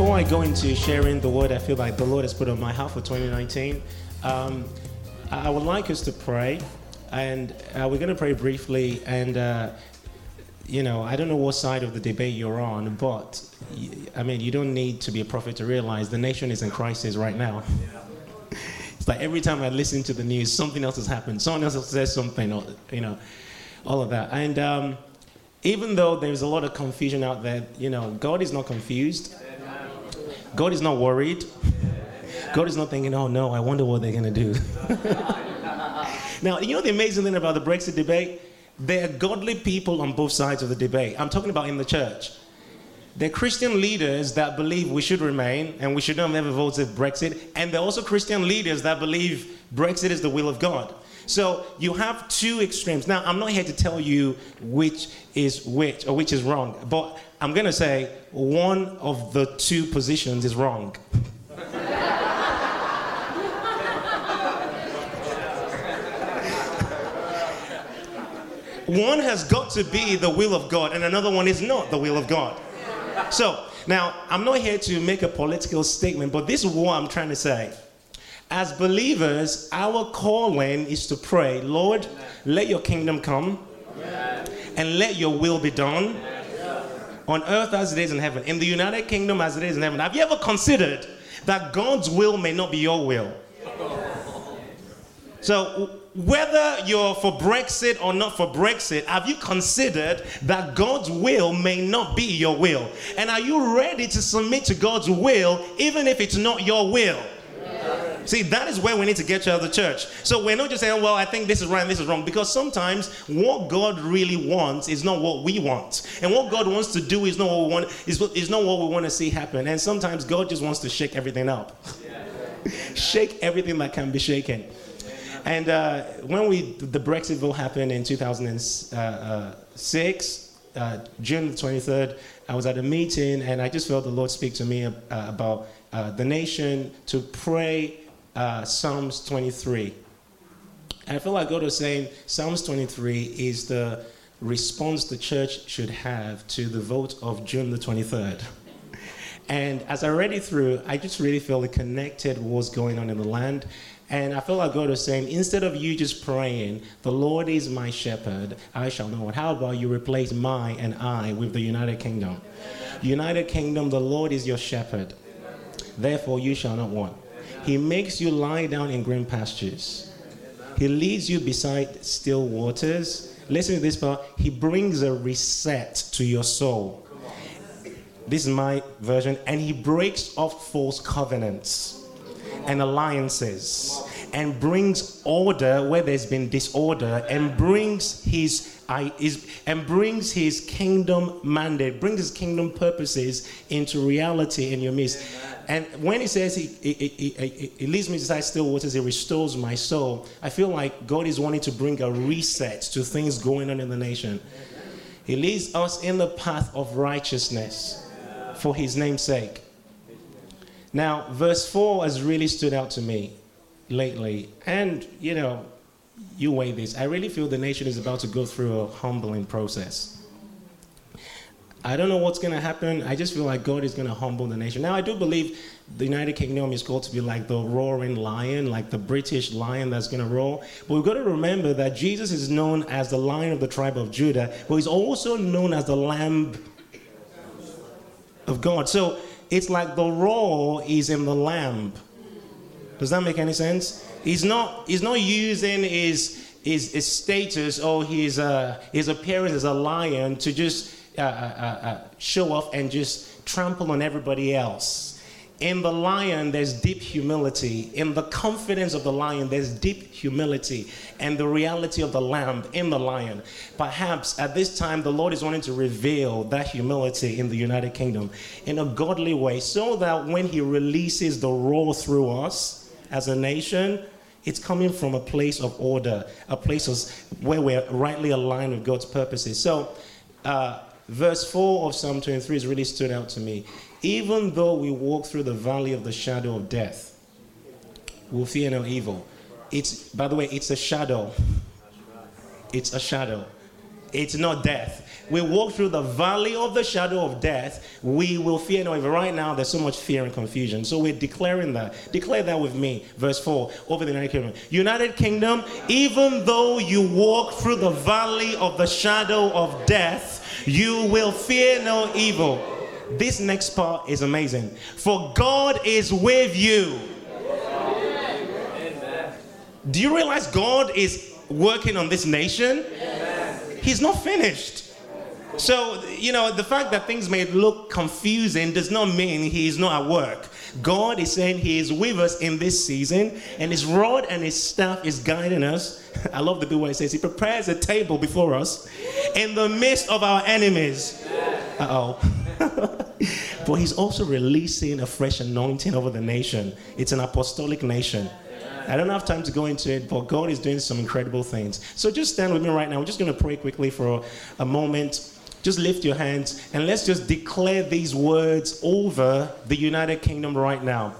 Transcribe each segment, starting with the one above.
before I go into sharing the word I feel like the Lord has put on my heart for 2019, um, I would like us to pray. And uh, we're going to pray briefly. And, uh, you know, I don't know what side of the debate you're on, but I mean, you don't need to be a prophet to realize the nation is in crisis right now. It's like every time I listen to the news, something else has happened. Someone else says something, or, you know, all of that. And um, even though there's a lot of confusion out there, you know, God is not confused. God is not worried. God is not thinking, oh no, I wonder what they're going to do. now, you know the amazing thing about the Brexit debate? There are godly people on both sides of the debate. I'm talking about in the church. They're Christian leaders that believe we should remain and we should not have ever voted Brexit. And they're also Christian leaders that believe Brexit is the will of God. So you have two extremes. Now, I'm not here to tell you which is which or which is wrong, but I'm going to say one of the two positions is wrong. one has got to be the will of God, and another one is not the will of God. So, now, I'm not here to make a political statement, but this is what I'm trying to say. As believers, our calling is to pray, Lord, let your kingdom come and let your will be done on earth as it is in heaven, in the United Kingdom as it is in heaven. Have you ever considered that God's will may not be your will? So, whether you're for Brexit or not for Brexit, have you considered that God's will may not be your will? And are you ready to submit to God's will even if it's not your will? See, that is where we need to get you out of the church. So we're not just saying, well, I think this is right and this is wrong, because sometimes what God really wants is not what we want. And what God wants to do is not what we want, is, is not what we want to see happen. And sometimes God just wants to shake everything up. shake everything that can be shaken. And uh, when we the Brexit vote happened in 2006, uh, uh, June 23rd, I was at a meeting and I just felt the Lord speak to me uh, about uh, the nation to pray uh, Psalms 23. I feel like God was saying Psalms 23 is the response the church should have to the vote of June the 23rd. And as I read it through, I just really felt it connected what's going on in the land. And I felt like God was saying, instead of you just praying, the Lord is my shepherd, I shall know it. How about you replace my and I with the United Kingdom? United Kingdom, the Lord is your shepherd. Therefore, you shall not want. He makes you lie down in green pastures. He leads you beside still waters. Listen to this part. He brings a reset to your soul. This is my version. And he breaks off false covenants and alliances and brings order where there's been disorder and brings his I, is, and brings his kingdom mandate, brings his kingdom purposes into reality in your midst. And when he says he, he, he, he, leads me beside still waters, he restores my soul, I feel like God is wanting to bring a reset to things going on in the nation. He leads us in the path of righteousness for his name's sake. Now, verse 4 has really stood out to me lately. And, you know, you weigh this. I really feel the nation is about to go through a humbling process. I don't know what's going to happen. I just feel like God is going to humble the nation. Now, I do believe the United Kingdom is called to be like the roaring lion, like the British lion that's going to roar. But we've got to remember that Jesus is known as the lion of the tribe of Judah, but he's also known as the lamb of God. So it's like the roar is in the lamb. Does that make any sense? He's not, he's not using his, his, his status or his, uh, his appearance as a lion to just uh, uh, uh, uh show off and just trample on everybody else. In the lion, there's deep humility. In the confidence of the lion, there's deep humility. And the reality of the lamb in the lion. Perhaps at this time, the Lord is wanting to reveal that humility in the United Kingdom in a godly way so that when He releases the roar through us as a nation, it's coming from a place of order, a place where we're rightly aligned with God's purposes. So, uh, verse 4 of Psalm 23 has really stood out to me. Even though we walk through the valley of the shadow of death, we'll fear no evil. It's, by the way, it's a shadow. It's a shadow. It's not death. We walk through the valley of the shadow of death. We will fear no evil. Right now, there's so much fear and confusion. So we're declaring that. Declare that with me. Verse 4 over the United Kingdom. United Kingdom, even though you walk through the valley of the shadow of death, you will fear no evil. This next part is amazing. For God is with you. Do you realize God is working on this nation? He's not finished. So, you know, the fact that things may look confusing does not mean he is not at work. God is saying he is with us in this season, and his rod and his staff is guiding us. I love the bit where it says he prepares a table before us in the midst of our enemies. Uh oh. but he's also releasing a fresh anointing over the nation. It's an apostolic nation. I don't have time to go into it, but God is doing some incredible things. So just stand with me right now. We're just going to pray quickly for a moment. Just lift your hands and let's just declare these words over the United Kingdom right now.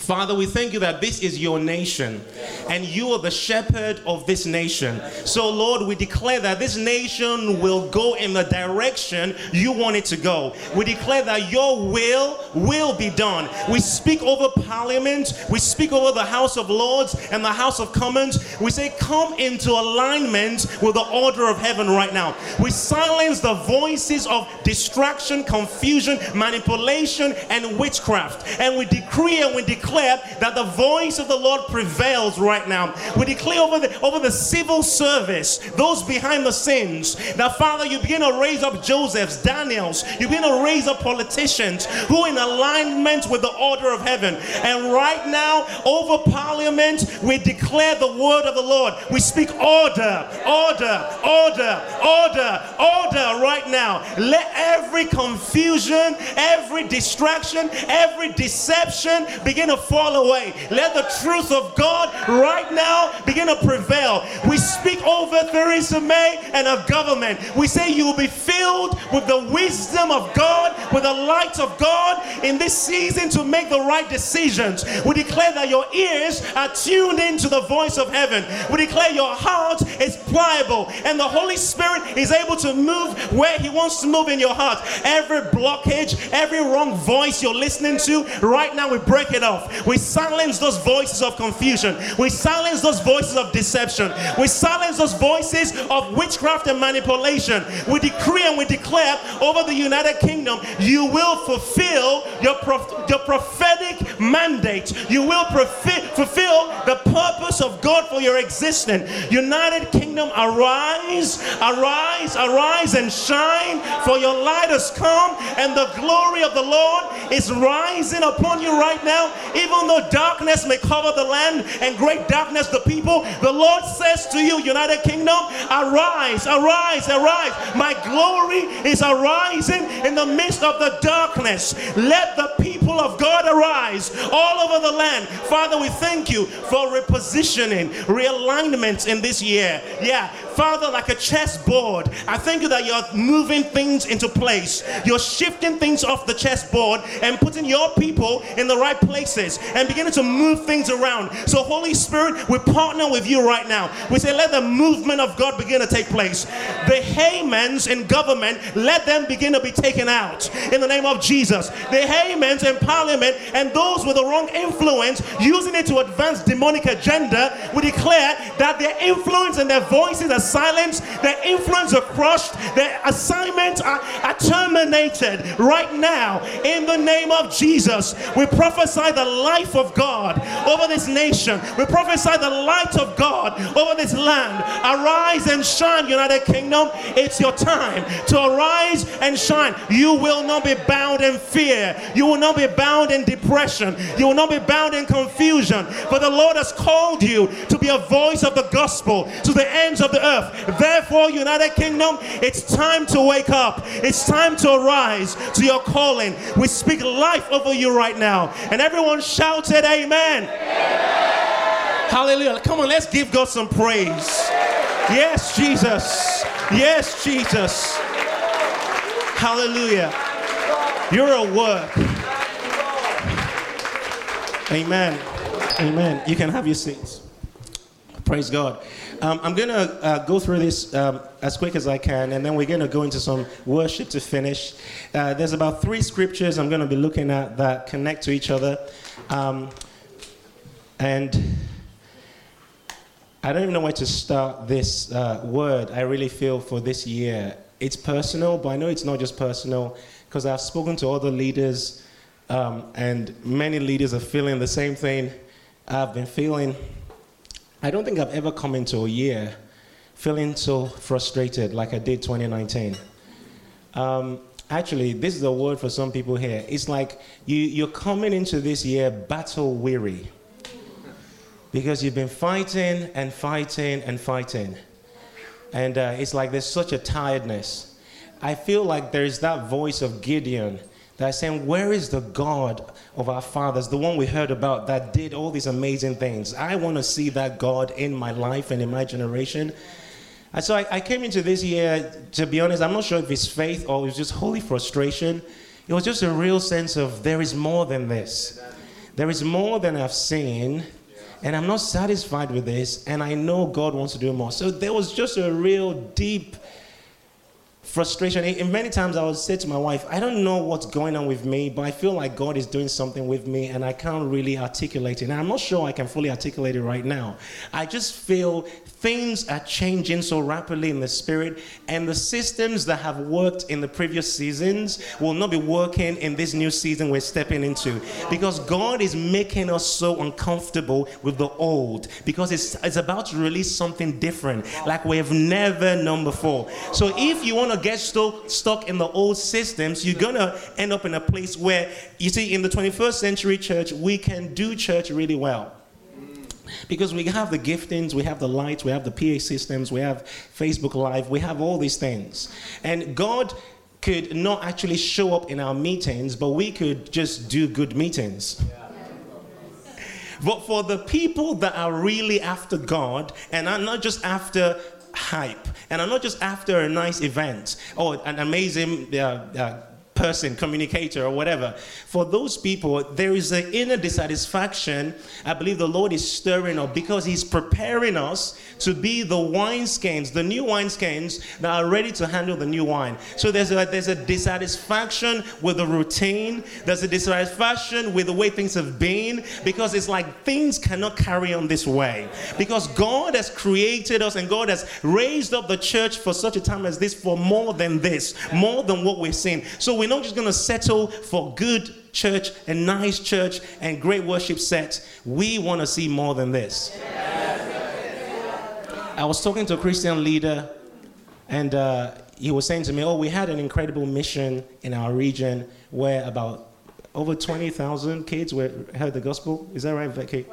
Father, we thank you that this is your nation and you are the shepherd of this nation. So, Lord, we declare that this nation will go in the direction you want it to go. We declare that your will will be done. We speak over Parliament, we speak over the House of Lords and the House of Commons. We say, come into alignment with the order of heaven right now. We silence the voices of distraction, confusion, manipulation, and witchcraft. And we decree and we declare declare that the voice of the Lord prevails right now. We declare over the over the civil service, those behind the scenes, that Father, you begin to raise up Josephs, Daniels, you begin to raise up politicians who in alignment with the order of heaven. And right now, over parliament, we declare the word of the Lord. We speak order, order, order, order, order right now. Let every confusion, every distraction, every deception begin to fall away. Let the truth of God right now begin to prevail. We speak over Theresa May and her government. We say you will be filled with the wisdom of God, with the light of God in this season to make the right decisions. We declare that your ears are tuned into the voice of heaven. We declare your heart is pliable and the Holy Spirit is able to move where He wants to move in your heart. Every blockage, every wrong voice you're listening to, right now we break it off. We silence those voices of confusion. We silence those voices of deception. We silence those voices of witchcraft and manipulation. We decree and we declare over the United Kingdom, you will fulfill your, prof- your prophetic mandate. You will profi- fulfill the purpose of God for your existence. United Kingdom, arise, arise, arise and shine, for your light has come, and the glory of the Lord is rising upon you right now. Even though darkness may cover the land and great darkness the people, the Lord says to you, United Kingdom, arise, arise, arise. My glory is arising in the midst of the darkness. Let the people of God arise all over the land. Father, we thank you for repositioning, realignment in this year. Yeah, Father, like a chessboard, I thank you that you're moving things into place. You're shifting things off the chessboard and putting your people in the right places and beginning to move things around. So, Holy Spirit, we partner with you right now. We say, let the movement of God begin to take place. The Hamans in government, let them begin to be taken out in the name of Jesus. The Hamans in parliament and those with the wrong influence using it to advance demonic agenda, we declare that their influence and their voices are silenced, their influence are crushed, their assignments are, are terminated right now in the name of Jesus. We prophesy the life of God over this nation. We prophesy the light of God over this land. Arise and shine, United Kingdom. It's your time to arise and shine. You will not be bound in fear. You will not be bound in depression. You will not be bound in confusion. For the Lord has called you to be a voice of the gospel to the ends of the earth. Therefore, United Kingdom, it's time to wake up. It's time to arise to your calling. We speak life over you right now. And everyone shouted, Amen. Amen. Hallelujah. Come on, let's give God some praise. Yes, Jesus. Yes, Jesus. Hallelujah. You're a work. Amen. Amen. You can have your seats. Praise God. Um, I'm going to uh, go through this um, as quick as I can, and then we're going to go into some worship to finish. Uh, there's about three scriptures I'm going to be looking at that connect to each other. Um, and I don't even know where to start this uh, word I really feel for this year. It's personal, but I know it's not just personal because I've spoken to other leaders, um, and many leaders are feeling the same thing I've been feeling. I don't think I've ever come into a year feeling so frustrated like I did 2019. Um, actually, this is a word for some people here. It's like you, you're coming into this year battle weary because you've been fighting and fighting and fighting. And uh, it's like there's such a tiredness. I feel like there's that voice of Gideon that's saying, Where is the God of our fathers, the one we heard about that did all these amazing things? I want to see that God in my life and in my generation. And so I, I came into this year, to be honest, I'm not sure if it's faith or it was just holy frustration. It was just a real sense of there is more than this. There is more than I've seen and I'm not satisfied with this, and I know God wants to do more. So there was just a real deep frustration. And many times I would say to my wife, I don't know what's going on with me, but I feel like God is doing something with me, and I can't really articulate it. And I'm not sure I can fully articulate it right now. I just feel things are changing so rapidly in the spirit, and the systems that have worked in the previous seasons will not be working in this new season we're stepping into because God is making us so uncomfortable with the old because it's, it's about to release something different like we have never known before. So if you want to get sto- stuck in the old systems, you're mm-hmm. going to end up in a place where, you see, in the 21st century church, we can do church really well. Because we have the giftings, we have the lights, we have the PA systems, we have Facebook Live, we have all these things. And God could not actually show up in our meetings, but we could just do good meetings. But for the people that are really after God and are not just after hype. And I'm not just after a nice event. Or an amazing uh, uh, person, communicator, or whatever. For those people, there is an inner dissatisfaction. I believe the Lord is stirring up because He's preparing us to be the wineskins, the new wineskins that are ready to handle the new wine. So there's a, there's a dissatisfaction with the routine, there's a dissatisfaction with the way things have been because it's like things cannot carry on this way. Because God has created us and God has raised up the church for such a time as this for more than this, more than what we've seen. So we not just going to settle for good church and nice church and great worship sets. We want to see more than this. I was talking to a Christian leader, and uh, he was saying to me, Oh, we had an incredible mission in our region where about over 20,000 kids were, heard the gospel. Is that right, Vicky?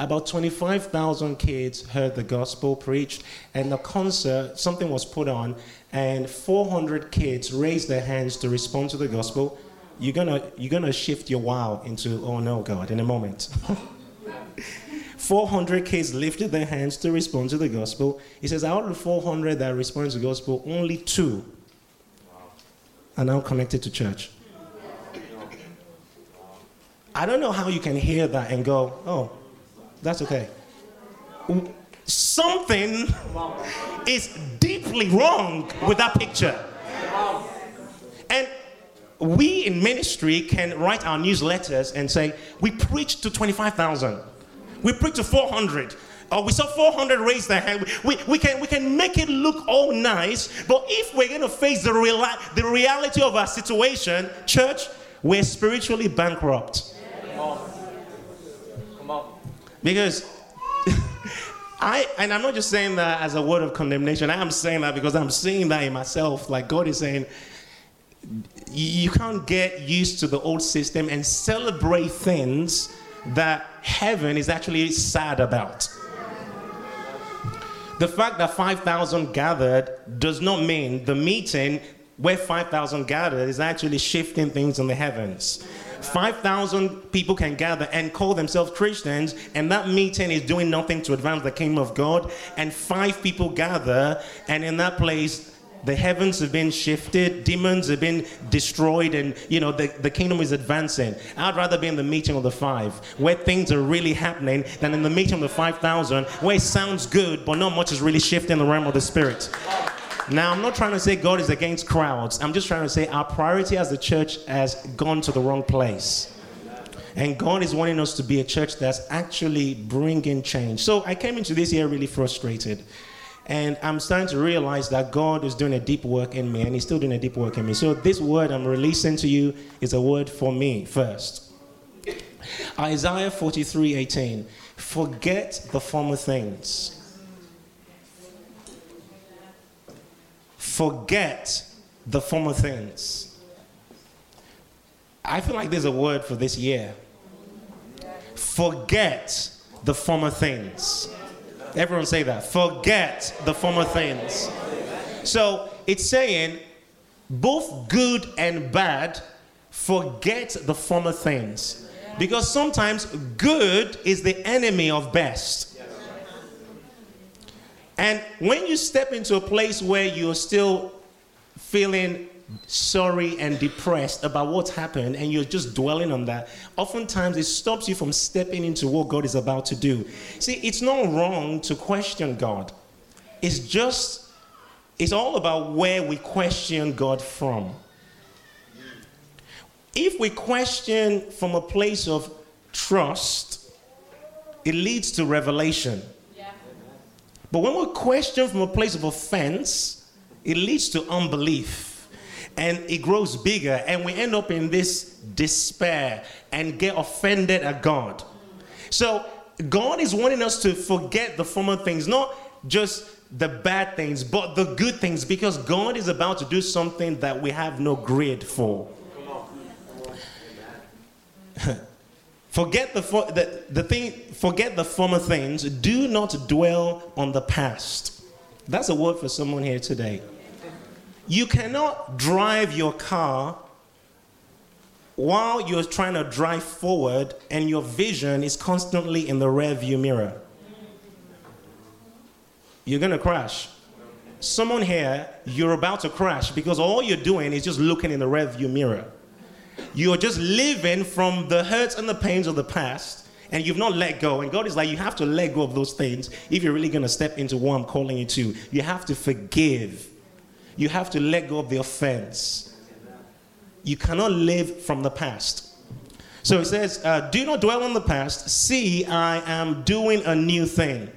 about 25,000 kids heard the gospel preached, and the concert, something was put on, and 400 kids raised their hands to respond to the gospel. You're gonna, you're gonna shift your wow into, oh no, God, in a moment. 400 kids lifted their hands to respond to the gospel. He says, out of the 400 that responded to the gospel, only two are now connected to church. I don't know how you can hear that and go, oh, that's okay. Something is deeply wrong with that picture. And we in ministry can write our newsletters and say, we preach to 25,000. We preach to 400. Or we saw 400 raise their hand. We, we, can, we can make it look all nice, but if we're going to face the, real, the reality of our situation, church, we're spiritually bankrupt. Come on, Because I, and I'm not just saying that as a word of condemnation, I am saying that because I'm seeing that in myself. Like God is saying, you can't get used to the old system and celebrate things that heaven is actually sad about. The fact that 5,000 gathered does not mean the meeting where 5,000 gathered is actually shifting things in the heavens. 5,000 people can gather and call themselves Christians, and that meeting is doing nothing to advance the kingdom of God. And five people gather, and in that place, the heavens have been shifted, demons have been destroyed, and you know the, the kingdom is advancing. I'd rather be in the meeting of the five, where things are really happening, than in the meeting of the five thousand, where it sounds good, but not much is really shifting in the realm of the spirit. Now, I'm not trying to say God is against crowds. I'm just trying to say our priority as a church has gone to the wrong place. And God is wanting us to be a church that's actually bringing change. So I came into this year really frustrated. And I'm starting to realize that God is doing a deep work in me, and He's still doing a deep work in me. So, this word I'm releasing to you is a word for me first. Isaiah 43 18. Forget the former things. Forget the former things. I feel like there's a word for this year. Forget the former things. Everyone say that. Forget the former things. So it's saying both good and bad, forget the former things. Because sometimes good is the enemy of best. And when you step into a place where you're still feeling sorry and depressed about what's happened and you're just dwelling on that, oftentimes it stops you from stepping into what God is about to do. See, it's not wrong to question God. It's just, it's all about where we question God from. If we question from a place of trust, it leads to revelation. But when we question from a place of offense, it leads to unbelief. And it grows bigger, and we end up in this despair and get offended at God. So, God is wanting us to forget the former things, not just the bad things, but the good things, because God is about to do something that we have no grid for. forget the, the, the thing, forget the former things. Do not dwell on the past. That's a word for someone here today. You cannot drive your car while you're trying to drive forward and your vision is constantly in the rear view mirror. You're going to crash. Someone here, you're about to crash because all you're doing is just looking in the rear view mirror. You're just living from the hurts and the pains of the past and you've not let go. And God is like, you have to let go of those things if you're really going to step into what I'm calling you to. You have to forgive you have to let go of the offense. You cannot live from the past. So it says, uh, Do not dwell on the past. See, I am doing a new thing.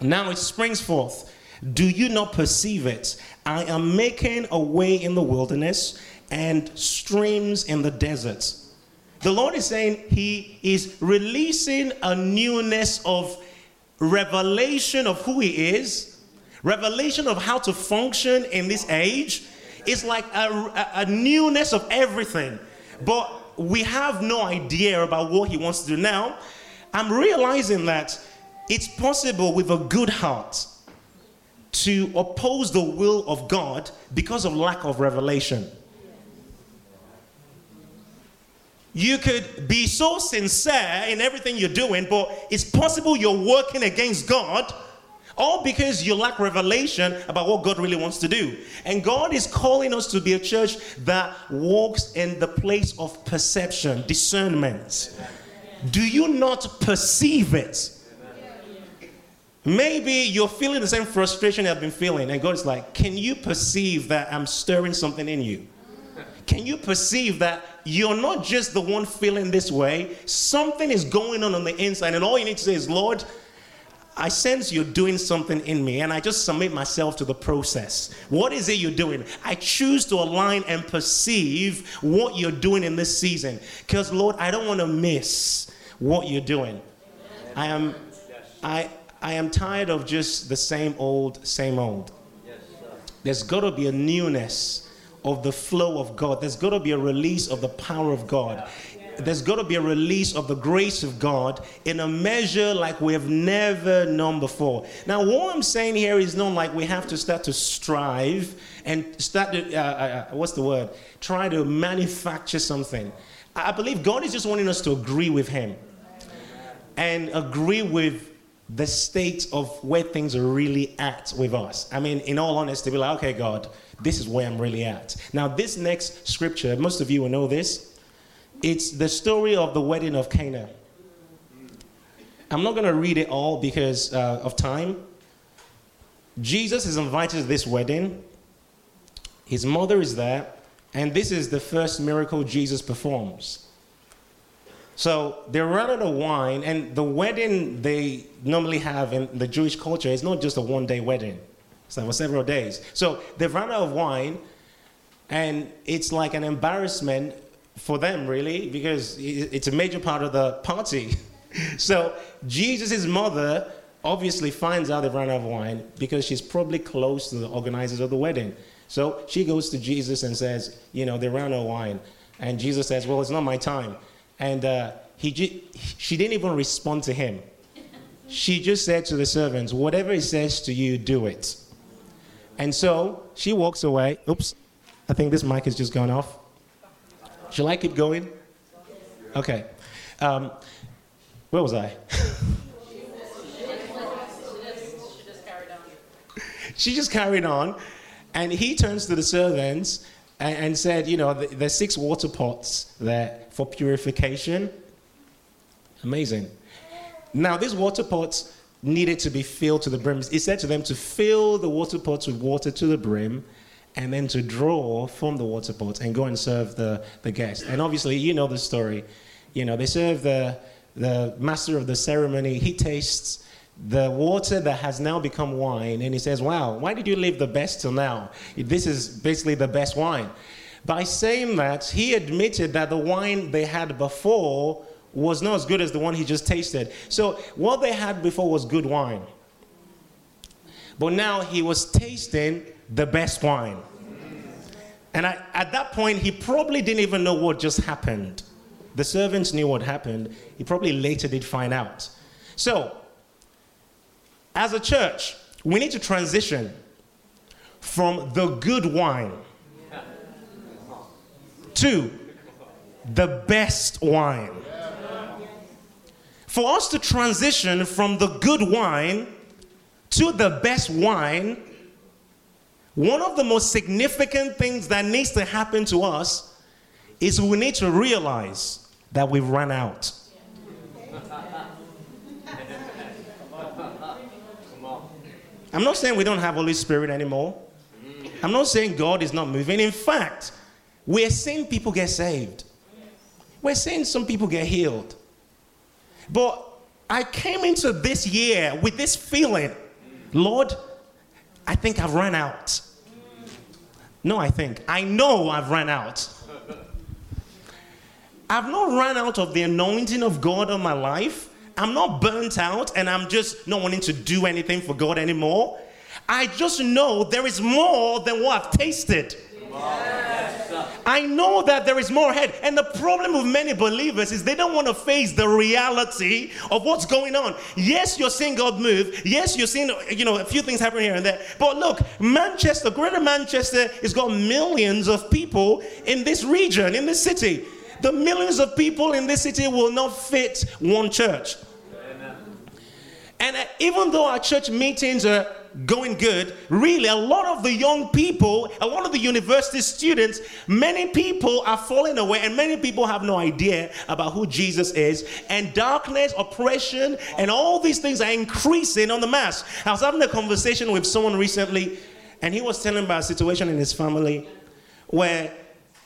Now it springs forth. Do you not perceive it? I am making a way in the wilderness and streams in the deserts. The Lord is saying He is releasing a newness of revelation of who He is Revelation of how to function in this age It's like a, a, newness of everything. But we have no idea about what he wants to do. Now, I'm realizing that it's possible with a good heart to oppose the will of God because of lack of revelation. You could be so sincere in everything you're doing, but it's possible you're working against God all because you lack revelation about what God really wants to do. And God is calling us to be a church that walks in the place of perception, discernment. Do you not perceive it? Maybe you're feeling the same frustration I've been feeling, and God is like, Can you perceive that I'm stirring something in you? Can you perceive that you're not just the one feeling this way? Something is going on on the inside, and all you need to say is, Lord, I sense you're doing something in me, and I just submit myself to the process. What is it you're doing? I choose to align and perceive what you're doing in this season. Because, Lord, I don't want to miss what you're doing. I am, I, I am tired of just the same old, same old. There's got to be a newness of the flow of God. There's got to be a release of the power of God there's got to be a release of the grace of God in a measure like we have never known before. Now, what I'm saying here is not like we have to start to strive and start to, uh, uh, uh, what's the word? Try to manufacture something. I believe God is just wanting us to agree with Him and agree with the state of where things are really at with us. I mean, in all honesty, be like, okay, God, this is where I'm really at. Now, this next scripture, most of you will know this. It's the story of the wedding of Cana. I'm not going to read it all because uh, of time. Jesus is invited to this wedding. His mother is there, and this is the first miracle Jesus performs. So they run out of wine, and the wedding they normally have in the Jewish culture is not just a one day wedding, like for several days. So they've run out of wine, and it's like an embarrassment for them, really, because it's a major part of the party. so Jesus' mother obviously finds out they've run out of wine because she's probably close to the organizers of the wedding. So she goes to Jesus and says, You know, they ran out of wine. And Jesus says, Well, it's not my time. And uh, he, she didn't even respond to him. She just said to the servants, Whatever he says to you, do it. And so she walks away. Oops, I think this mic has just gone off. Shall I keep going? Okay. Um, where was I? she just carried on. And he turns to the servants and, and said, You know, there's six water pots there for purification. Amazing. Now, these water pots needed to be filled to the brim. He said to them to fill the water pots with water to the brim and then to draw from the water pots and go and serve the, the guest. And obviously, you know the story. You know, they serve the, the master of the ceremony, he tastes the water that has now become wine, and he says, Wow, why did you leave the best till now? This is basically the best wine. By saying that, he admitted that the wine they had before was not as good as the one he just tasted. So, what they had before was good wine. But now he was tasting the best wine. And I, at that point, he probably didn't even know what just happened. The servants knew what happened. He probably later did find out. So, as a church, we need to transition from the good wine to the best wine. For us to transition from the good wine to the best wine, one of the most significant things that needs to happen to us is we need to realize that we've run out. I'm not saying we don't have Holy Spirit anymore. I'm not saying God is not moving. In fact, we're seeing people get saved. We're seeing some people get healed. But I came into this year with this feeling Lord, I think I've run out. No, I think. I know I've run out. I've not run out of the anointing of God on my life. I'm not burnt out and I'm just not wanting to do anything for God anymore. I just know there is more than what I've tasted. I know that there is more ahead. And the problem with many believers is they don't want to face the reality of what's going on. Yes, you're seeing God move. Yes, you're seeing, you know, a few things happen here and there. But look, Manchester, Greater Manchester, has got millions of people in this region, in this city. The millions of people in this city will not fit one church. And uh, even though our church meetings are going good, really, a lot of the young people, a lot of the university students, many people are falling away, and many people have no idea about who Jesus is. And darkness, oppression, and all these things are increasing on the mass. I was having a conversation with someone recently, and he was telling about a situation in his family where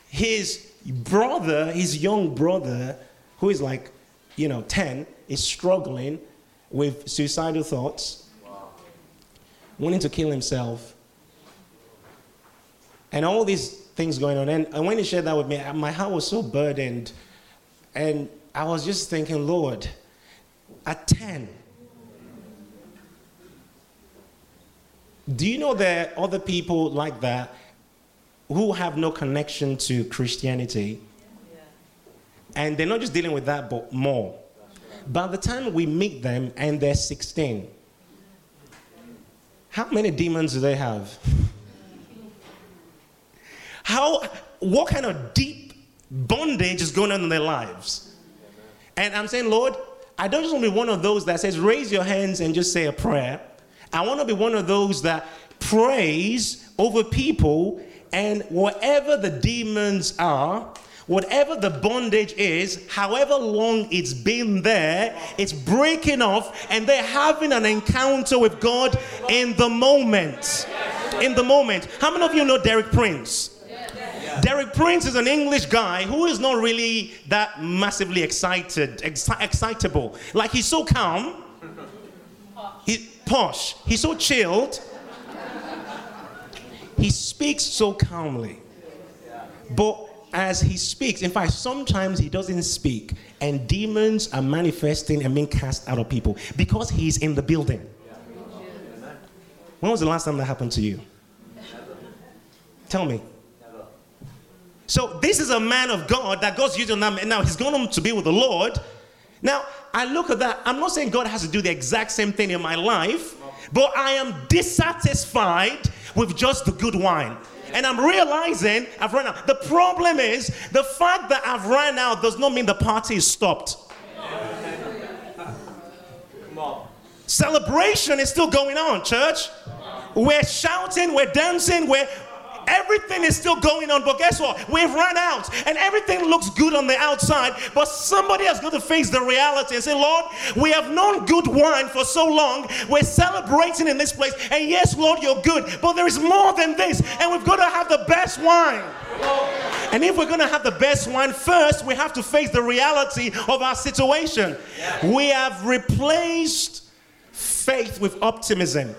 his brother, his young brother, who is like, you know, 10, is struggling with suicidal thoughts, wow. wanting to kill himself, and all these things going on. And, and when he shared that with me, my heart was so burdened. And I was just thinking, Lord, at 10, do you know there are other people like that who have no connection to Christianity? And they're not just dealing with that, but more. By the time we meet them and they're 16, how many demons do they have? How, what kind of deep bondage is going on in their lives? And I'm saying, Lord, I don't just want to be one of those that says, raise your hands and just say a prayer. I want to be one of those that prays over people, and whatever the demons are, whatever the bondage is, however long it's been there, it's breaking off, and they're having an encounter with God in the moment. In the moment. How many of you know Derek Prince? Derek Prince is an English guy who is not really that massively excited, exci- excitable. Like he's so calm, he posh, he's so chilled. He speaks so calmly. But as he speaks, in fact, sometimes he doesn't speak, and demons are manifesting and being cast out of people because he's in the building. When was the last time that happened to you? Tell me. So this is a man of God that God's using now. Now he's going to be with the Lord. Now I look at that. I'm not saying God has to do the exact same thing in my life, but I am dissatisfied with just the good wine. And I'm realizing I've run out. The problem is the fact that I've run out does not mean the party is stopped. Celebration is still going on, church. We're shouting, we're dancing, we're Everything is still going on, but guess what? We've run out, and everything looks good on the outside. But somebody has got to face the reality and say, Lord, we have known good wine for so long. We're celebrating in this place, and yes, Lord, you're good, but there is more than this, and we've got to have the best wine. And if we're going to have the best wine first, we have to face the reality of our situation. We have replaced faith with optimism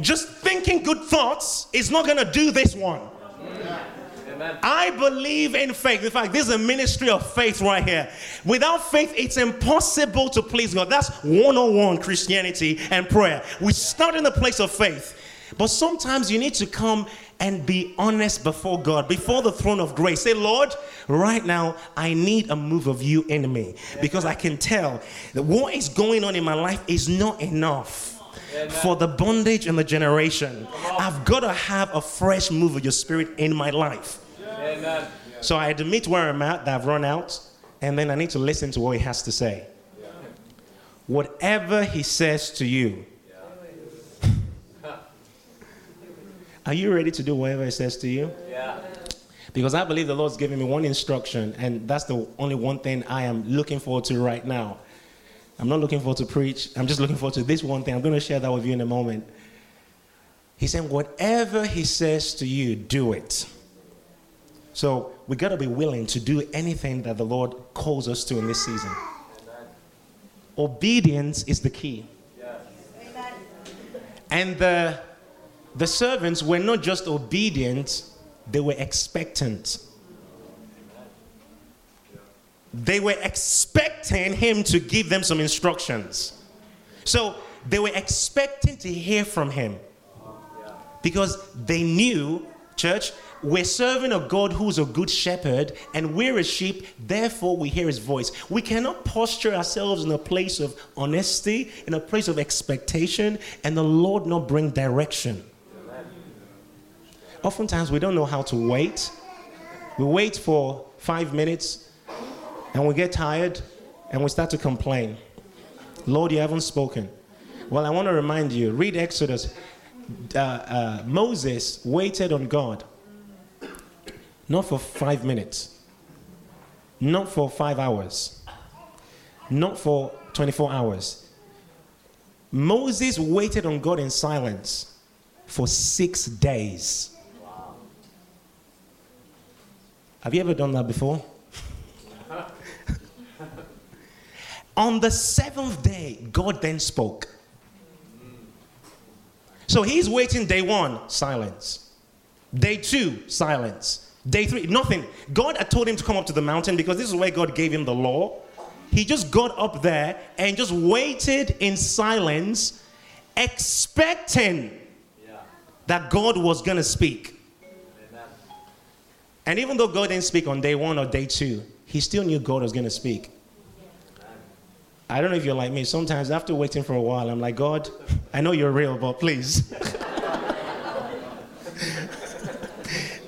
just thinking good thoughts is not going to do this one. I believe in faith. In fact, this is a ministry of faith right here. Without faith, it's impossible to please God. That's one on one Christianity and prayer. We start in the place of faith. But sometimes you need to come and be honest before God, before the throne of grace. Say, Lord, right now, I need a move of you in me because I can tell that what is going on in my life is not enough for the bondage and the generation. I've got to have a fresh move of your spirit in my life. So I admit where I'm at, that I've run out, and then I need to listen to what he has to say. Whatever he says to you, are you ready to do whatever he says to you? Because I believe the Lord's giving me one instruction, and that's the only one thing I am looking forward to right now. I'm not looking forward to preach. I'm just looking forward to this one thing. I'm going to share that with you in a moment. He's saying, whatever he says to you, do it. So we got to be willing to do anything that the Lord calls us to in this season. Amen. Obedience is the key. Yes. And the, the servants were not just obedient, they were expectant. They were expecting him to give them some instructions. So they were expecting to hear from him because they knew, church, we're serving a God who's a good shepherd and we're a sheep, therefore we hear his voice. We cannot posture ourselves in a place of honesty, in a place of expectation, and the Lord not bring direction. Oftentimes we don't know how to wait. We wait for five minutes, and we get tired and we start to complain. Lord, you haven't spoken. Well, I want to remind you read Exodus. Uh, uh, Moses waited on God not for five minutes, not for five hours, not for 24 hours. Moses waited on God in silence for six days. Have you ever done that before? On the seventh day, God then spoke. So he's waiting day one, silence. Day two, silence. Day three, nothing. God had told him to come up to the mountain because this is where God gave him the law. He just got up there and just waited in silence, expecting that God was going to speak. And even though God didn't speak on day one or day two, he still knew God was going to speak. I don't know if you're like me. Sometimes after waiting for a while, I'm like, God, I know you're real, but please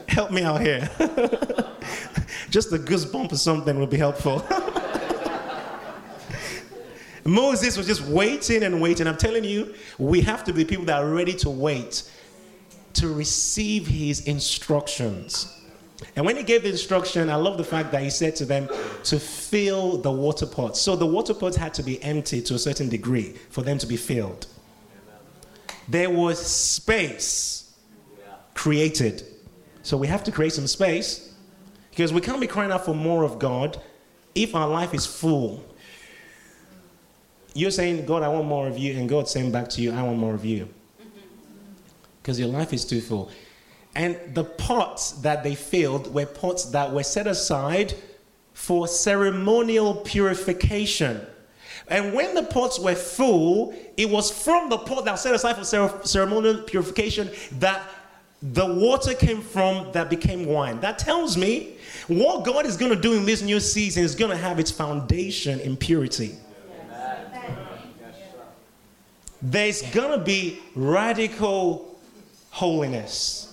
help me out here. Just a goosebump or something would be helpful. Moses was just waiting and waiting. I'm telling you, we have to be people that are ready to wait to receive his instructions. And when he gave the instruction, I love the fact that he said to them to fill the water pots. So the water pots had to be empty to a certain degree for them to be filled. There was space created. So we have to create some space because we can't be crying out for more of God if our life is full you're saying, God, I want more of you, and God's saying back to you, I want more of you. Because your life is too full. And the pots that they filled were pots that were set aside for ceremonial purification. And when the pots were full, it was from the pot that was set aside for ceremonial purification that the water came from that became wine. That tells me what God is going to do in this new season is going to have its foundation in purity. there's going to be radical holiness,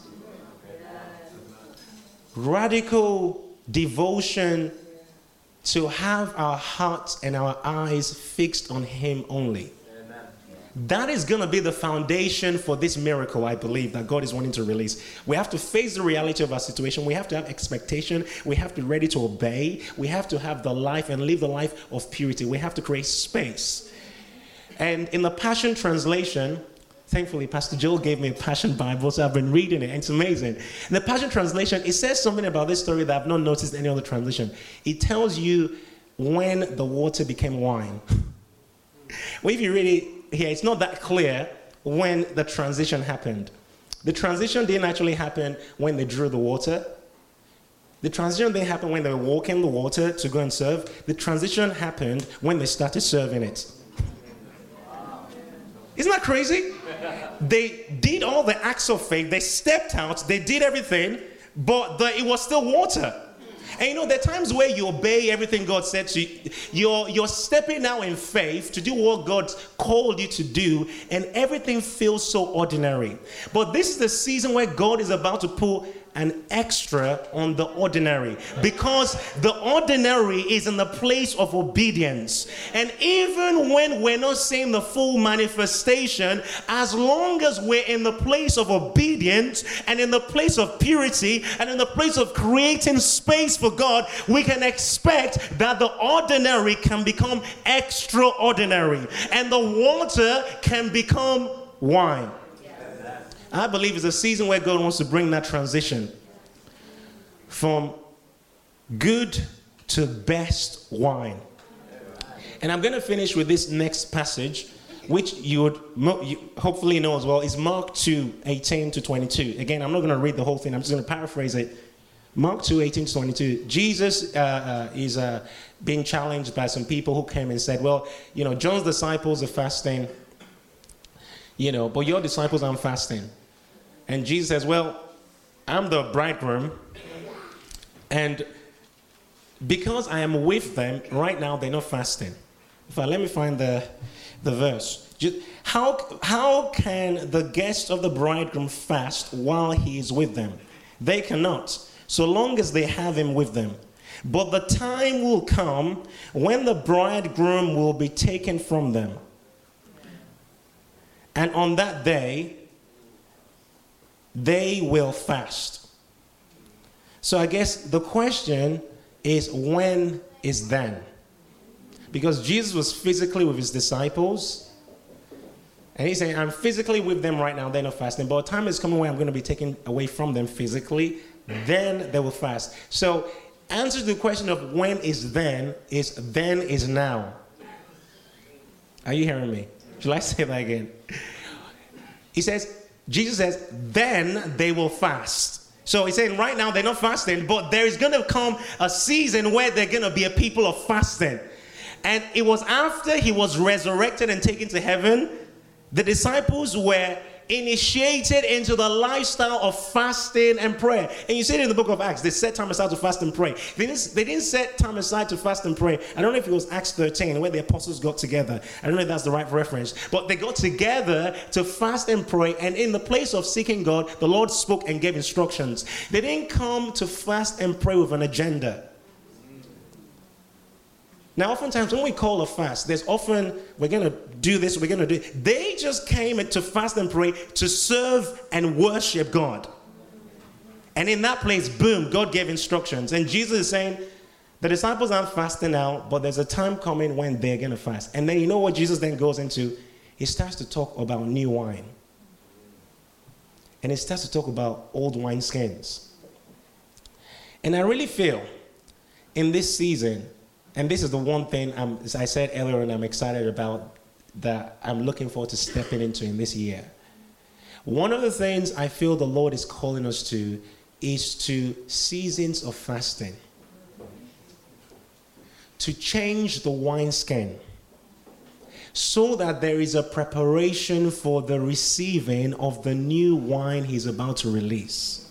radical devotion to have our hearts and our eyes fixed on Him only. That is going to be the foundation for this miracle, I believe, that God is wanting to release. We have to face the reality of our situation. We have to have expectation. We have to be ready to obey. We have to have the life and live the life of purity. We have to create space and in the Passion Translation, thankfully, Pastor Joel gave me a Passion Bible, so I've been reading it. It's amazing. In the Passion Translation, it says something about this story that I've not noticed in any other translation. It tells you when the water became wine. well, if you read it here, it's not that clear when the transition happened. The transition didn't actually happen when they drew the water. The transition didn't happen when they were walking the water to go and serve. The transition happened when they started serving it. Isn't that crazy? They did all the acts of faith, they stepped out, they did everything, but the, it was still water. And you know, there are times where you obey everything God said to you. You're, you're stepping out in faith to do what God called you to do, and everything feels so ordinary. But this is the season where God is about to pull an extra on the ordinary because the ordinary is in the place of obedience. And even when we're not seeing the full manifestation, as long as we're in the place of obedience and in the place of purity and in the place of creating space for God, we can expect that the ordinary can become extraordinary and the water can become wine. I believe it's a season where God wants to bring that transition from good to best wine. And I'm going to finish with this next passage, which you would hopefully know as well, is Mark 2 18 to 22. Again, I'm not going to read the whole thing, I'm just going to paraphrase it. Mark 2 18 to 22. Jesus uh, uh, is uh, being challenged by some people who came and said, Well, you know, John's disciples are fasting you know, but your disciples aren't fasting. And Jesus says, Well, I'm the bridegroom, and because I am with them right now, they're not fasting. If I let me find the, the verse. How, how can the guests of the bridegroom fast while he is with them? They cannot, so long as they have him with them. But the time will come when the bridegroom will be taken from them and on that day, they will fast. So I guess the question is when is then? Because Jesus was physically with his disciples. And he's saying, I'm physically with them right now, they're not fasting. But a time is coming where I'm going to be taken away from them physically, then they will fast. So, answer to the question of when is then is then is now. Are you hearing me? Should I say that again? He says, Jesus says, then they will fast. So he's saying right now they're not fasting, but there is going to come a season where they're going to be a people of fasting. And it was after he was resurrected and taken to heaven, the disciples were initiated into the lifestyle of fasting and prayer. And you see it in the book of Acts. They set time aside to fast and pray. They didn't, they didn't set time aside to fast and pray. I don't know if it was Acts 13 where the apostles got together. I don't know if that's the right reference. But they got together to fast and pray. And in the place of seeking God, the Lord spoke and gave instructions. They didn't come to fast and pray with an agenda. Now, oftentimes when we call a fast, there's often we're going to do this, we're going to do. it. They just came to fast and pray to serve and worship God. And in that place, boom, God gave instructions. And Jesus is saying, the disciples aren't fasting now, but there's a time coming when they're going to fast. And then you know what Jesus then goes into? He starts to talk about new wine. And he starts to talk about old wine skins. And I really feel in this season, and this is the one thing I'm, as I said earlier, and I'm excited about that I'm looking forward to stepping into in this year. One of the things I feel the Lord is calling us to is to seasons of fasting, to change the wineskin so that there is a preparation for the receiving of the new wine he's about to release.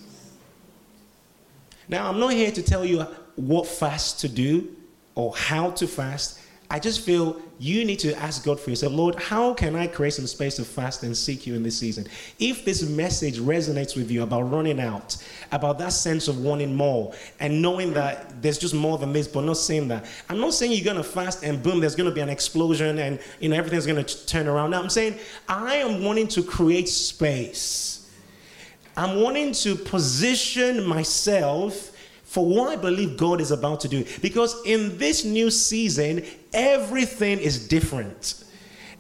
Now, I'm not here to tell you what fast to do or how to fast. I just feel you need to ask God for yourself, Lord, how can I create some space to fast and seek you in this season? If this message resonates with you about running out, about that sense of wanting more, and knowing that there's just more than this, but not saying that. I'm not saying you're gonna fast and boom, there's gonna be an explosion and you know everything's gonna turn around. Now I'm saying I am wanting to create space. I'm wanting to position myself for what I believe God is about to do. Because in this new season, everything is different.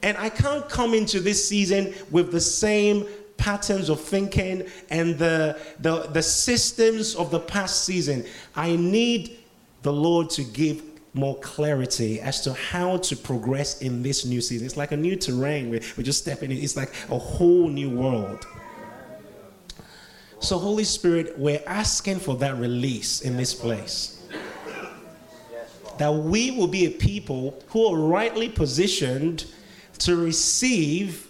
And I can't come into this season with the same patterns of thinking and the, the, the systems of the past season. I need the Lord to give more clarity as to how to progress in this new season. It's like a new terrain. We're, we're just stepping in, it's like a whole new world. So, Holy Spirit, we're asking for that release in this place. That we will be a people who are rightly positioned to receive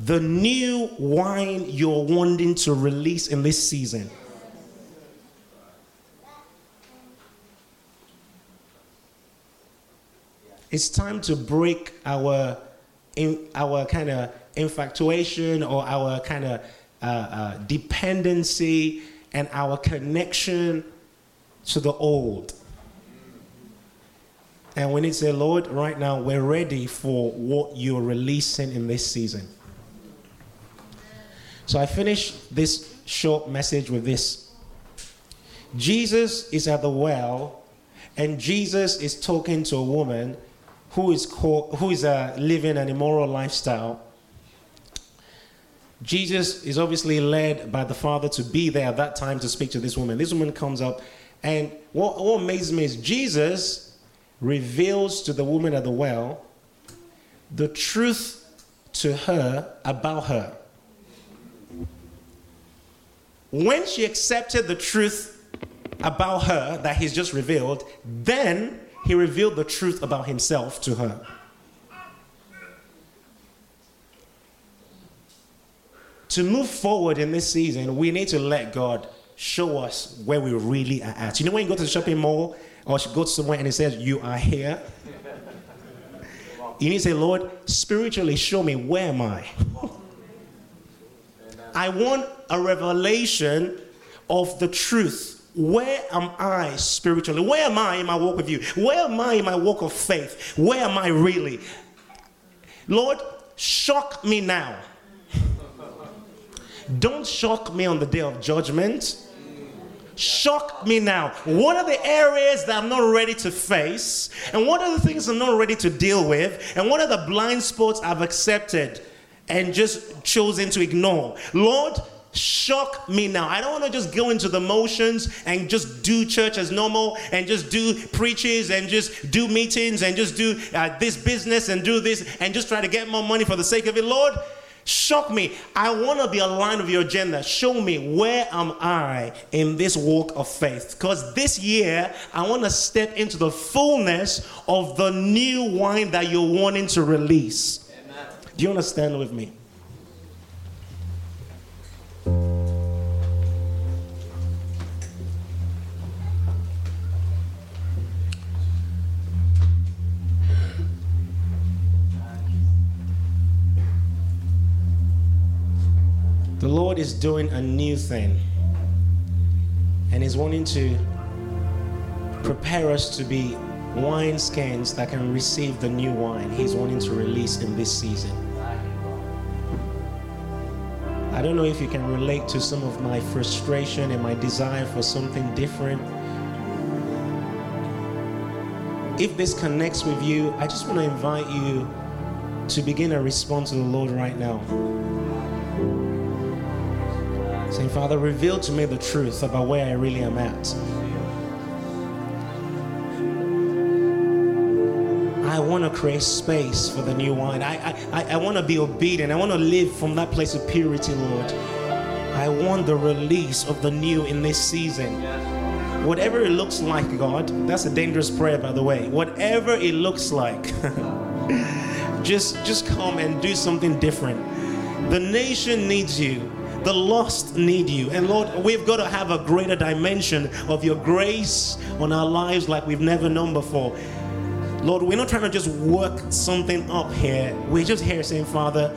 the new wine you're wanting to release in this season. It's time to break our, in, our kind of infatuation or our kind of uh, uh, dependency and our connection to the old. And we need to say, Lord, right now we're ready for what you're releasing in this season. So I finish this short message with this Jesus is at the well, and Jesus is talking to a woman who is, called, who is uh, living an immoral lifestyle Jesus is obviously led by the Father to be there at that time to speak to this woman. This woman comes up, and what, what amazes me is Jesus reveals to the woman at the well the truth to her about her. When she accepted the truth about her that he's just revealed, then he revealed the truth about himself to her. To move forward in this season, we need to let God show us where we really are at. You know, when you go to the shopping mall or go somewhere and it says, You are here, you need to say, Lord, spiritually show me where am I? I want a revelation of the truth. Where am I spiritually? Where am I in my walk with you? Where am I in my walk of faith? Where am I really? Lord, shock me now. Don't shock me on the day of judgment. Shock me now. What are the areas that I'm not ready to face? And what are the things I'm not ready to deal with? And what are the blind spots I've accepted and just chosen to ignore? Lord, shock me now. I don't want to just go into the motions and just do church as normal and just do preaches and just do meetings and just do uh, this business and do this and just try to get more money for the sake of it. Lord, Shock me. I want to be aligned with your agenda. Show me where am I in this walk of faith? Because this year, I want to step into the fullness of the new wine that you're wanting to release. Amen. Do you understand with me? Lord is doing a new thing and He's wanting to prepare us to be wineskins that can receive the new wine He's wanting to release in this season. I don't know if you can relate to some of my frustration and my desire for something different. If this connects with you, I just want to invite you to begin a response to the Lord right now. Saying, Father, reveal to me the truth about where I really am at. I want to create space for the new wine. I, I, I want to be obedient. I want to live from that place of purity, Lord. I want the release of the new in this season. Whatever it looks like, God, that's a dangerous prayer, by the way. Whatever it looks like. just just come and do something different. The nation needs you. The lost need you. And Lord, we've got to have a greater dimension of your grace on our lives like we've never known before. Lord, we're not trying to just work something up here. We're just here saying, Father,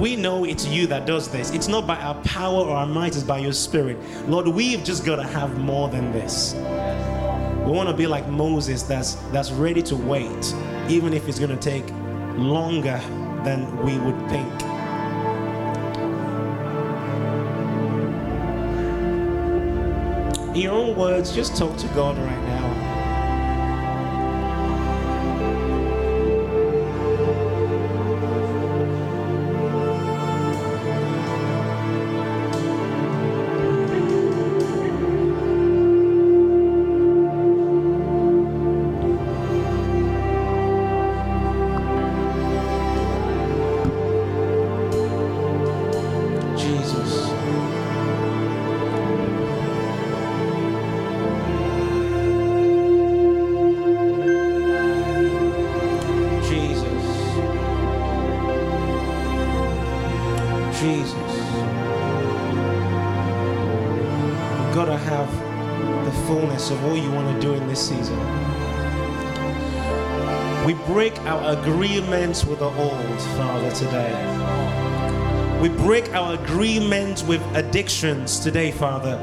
we know it's you that does this. It's not by our power or our might, it's by your spirit. Lord, we've just got to have more than this. We want to be like Moses that's that's ready to wait, even if it's going to take longer than we would think. In your own words, just talk to God right with the old, Father, today. We break our agreements with addictions today, Father.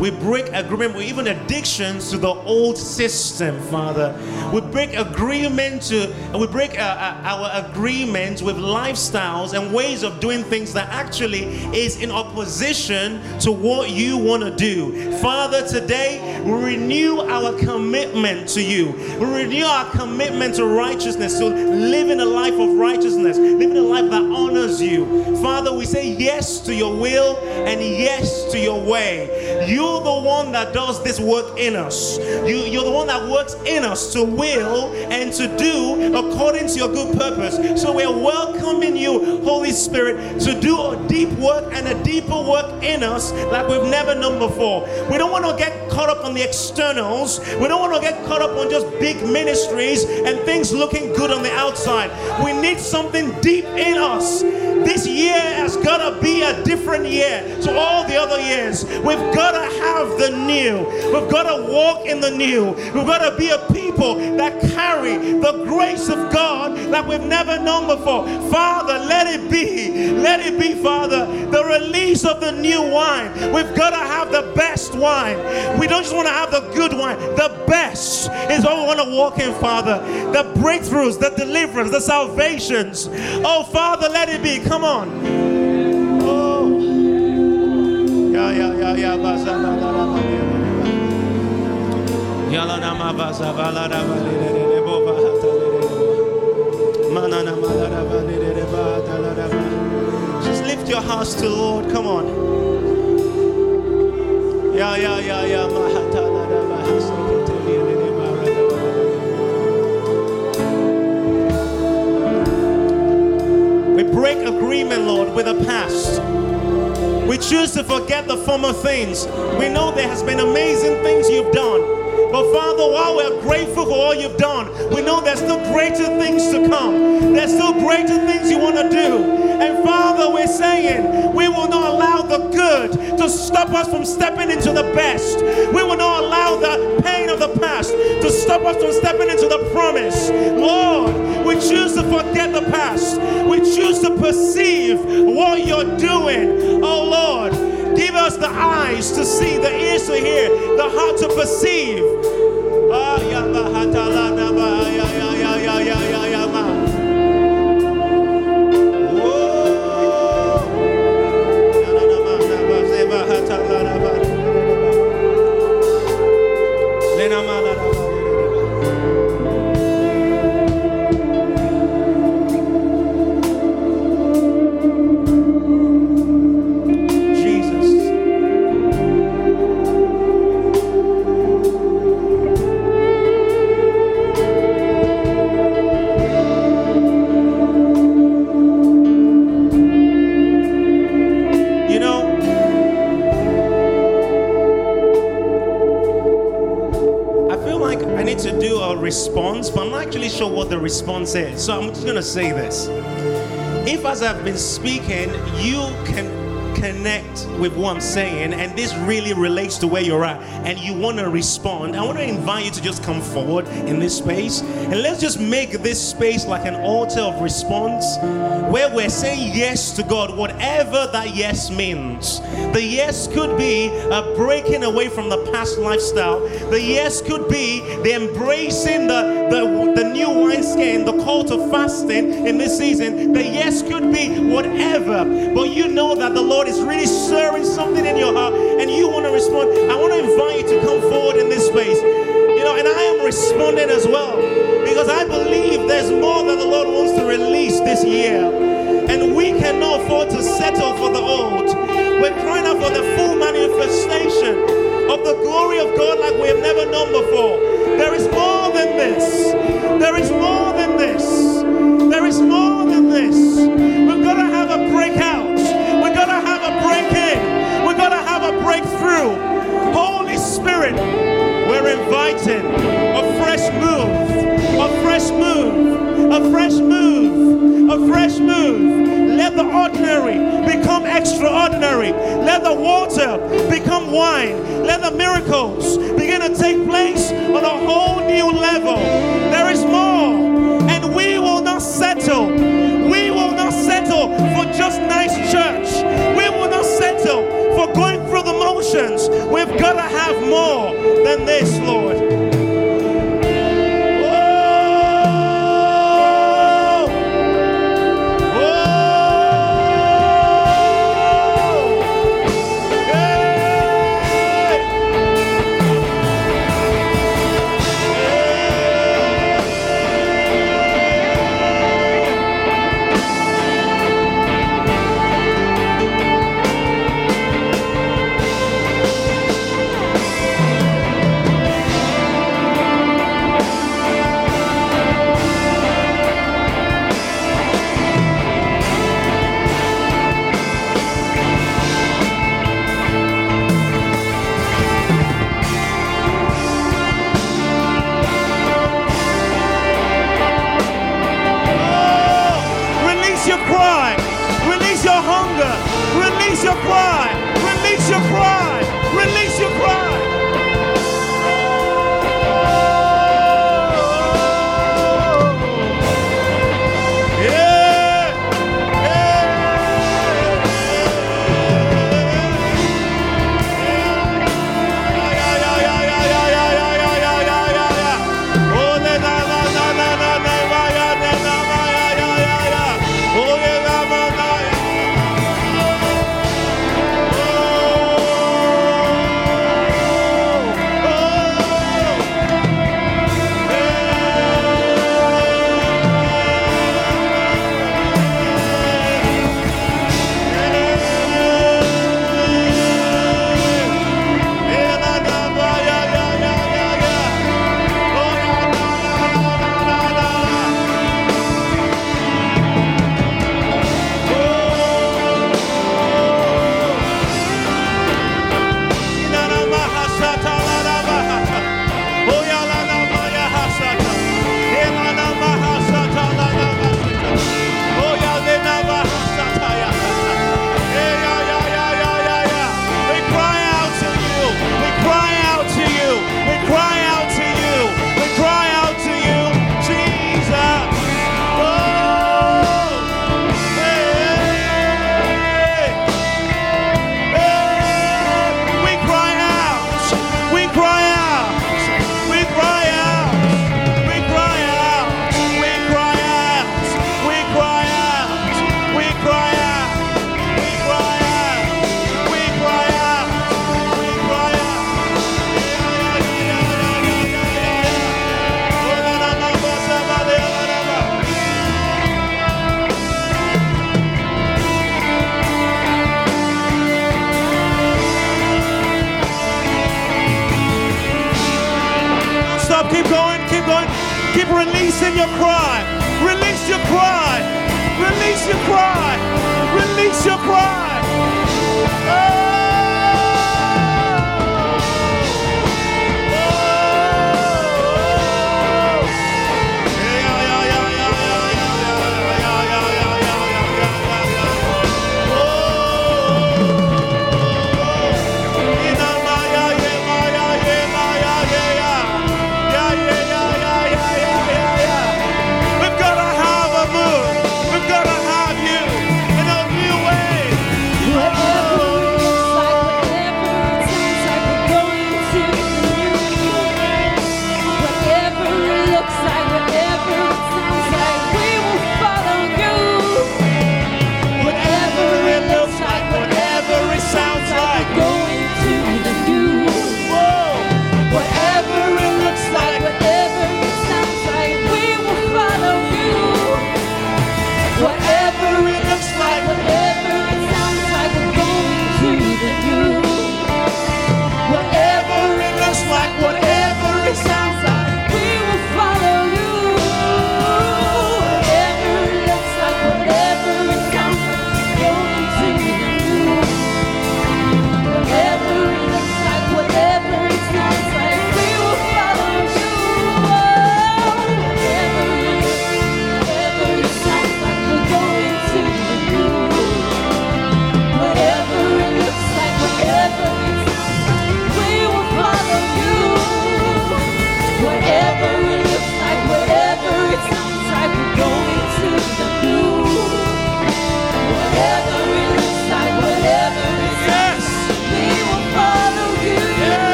We break agreement with even addictions to the old system, Father. We break agreement to, we break uh, uh, our agreement with lifestyles and ways of doing things that actually is in opposition to what you want to do. Father, today we renew our commitment to you. We renew our commitment to righteousness, to living a life of righteousness, living a life that honors you. Father, we say yes to your will and yes to your way. You're the one that does this work in us. You, you're the one that works in us to will and to do according to your good purpose. So we're welcoming you, Holy Spirit, to do a deep work and a deeper work in us like we've never known before. We don't want to get caught up on the externals. We don't want to get caught up on just big ministries and things looking good on the outside. We need something deep in us. This year has got to be a different year to all the other years. We've got to have the new. We've got to walk in the new. We've got to be a people that carry the grace of God that we've never known before. Father, let it be. Let it be, Father, the release of the new wine. We've got to have the best wine. We don't just want to have the good wine. The best is what we want to walk in, Father. The breakthroughs, the deliverance, the salvations. Oh, Father, let it be. Come on. Just lift your hearts to the Lord. Come on. We break agreement, Lord, with the past. Choose to forget the former things. We know there has been amazing things you've done. But Father, while we're grateful for all you've done, we know there's still greater things to come. There's still greater things you want to do. And Father, we're saying we will not allow the good to stop us from stepping into the best. We will not allow the pain of the past to stop us from stepping into the promise. Lord, we choose to forget the past. We choose to perceive what you're doing. Oh Lord, give us the eyes to see, the ears to hear, the heart to perceive. Ah, So I'm just going to say this. If, as I've been speaking, you can connect with what I'm saying, and this really relates to where you're at, and you want to respond, I want to invite you to just come forward in this space and let's just make this space like an altar of response where we're saying yes to God, whatever that yes means. The yes could be a breaking away from the past lifestyle, the yes could be the embracing the, the, the new wineskin, the call to fasting in this season. The yes could be whatever, but you know that the Lord is really stirring something in your heart and you want to respond. I want to invite you to come forward in this space. You know, and I am responding as well because I believe there's more that the Lord wants to release this year. And we cannot afford to settle for the old. We're crying out for the full manifestation of the glory of God like we have never known before. There is more than this. There is more than this. There is more than this. We've got to have a breakout. Spirit, we're inviting a fresh move, a fresh move, a fresh move, a fresh move. Let the ordinary become extraordinary. Let the water become wine. Let the miracles begin to take place on a whole new level. There is more, and we will not settle. We will not settle for just nice church. We will not settle through the motions. We've got to have more than this, Lord.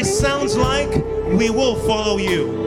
It sounds like, we will follow you.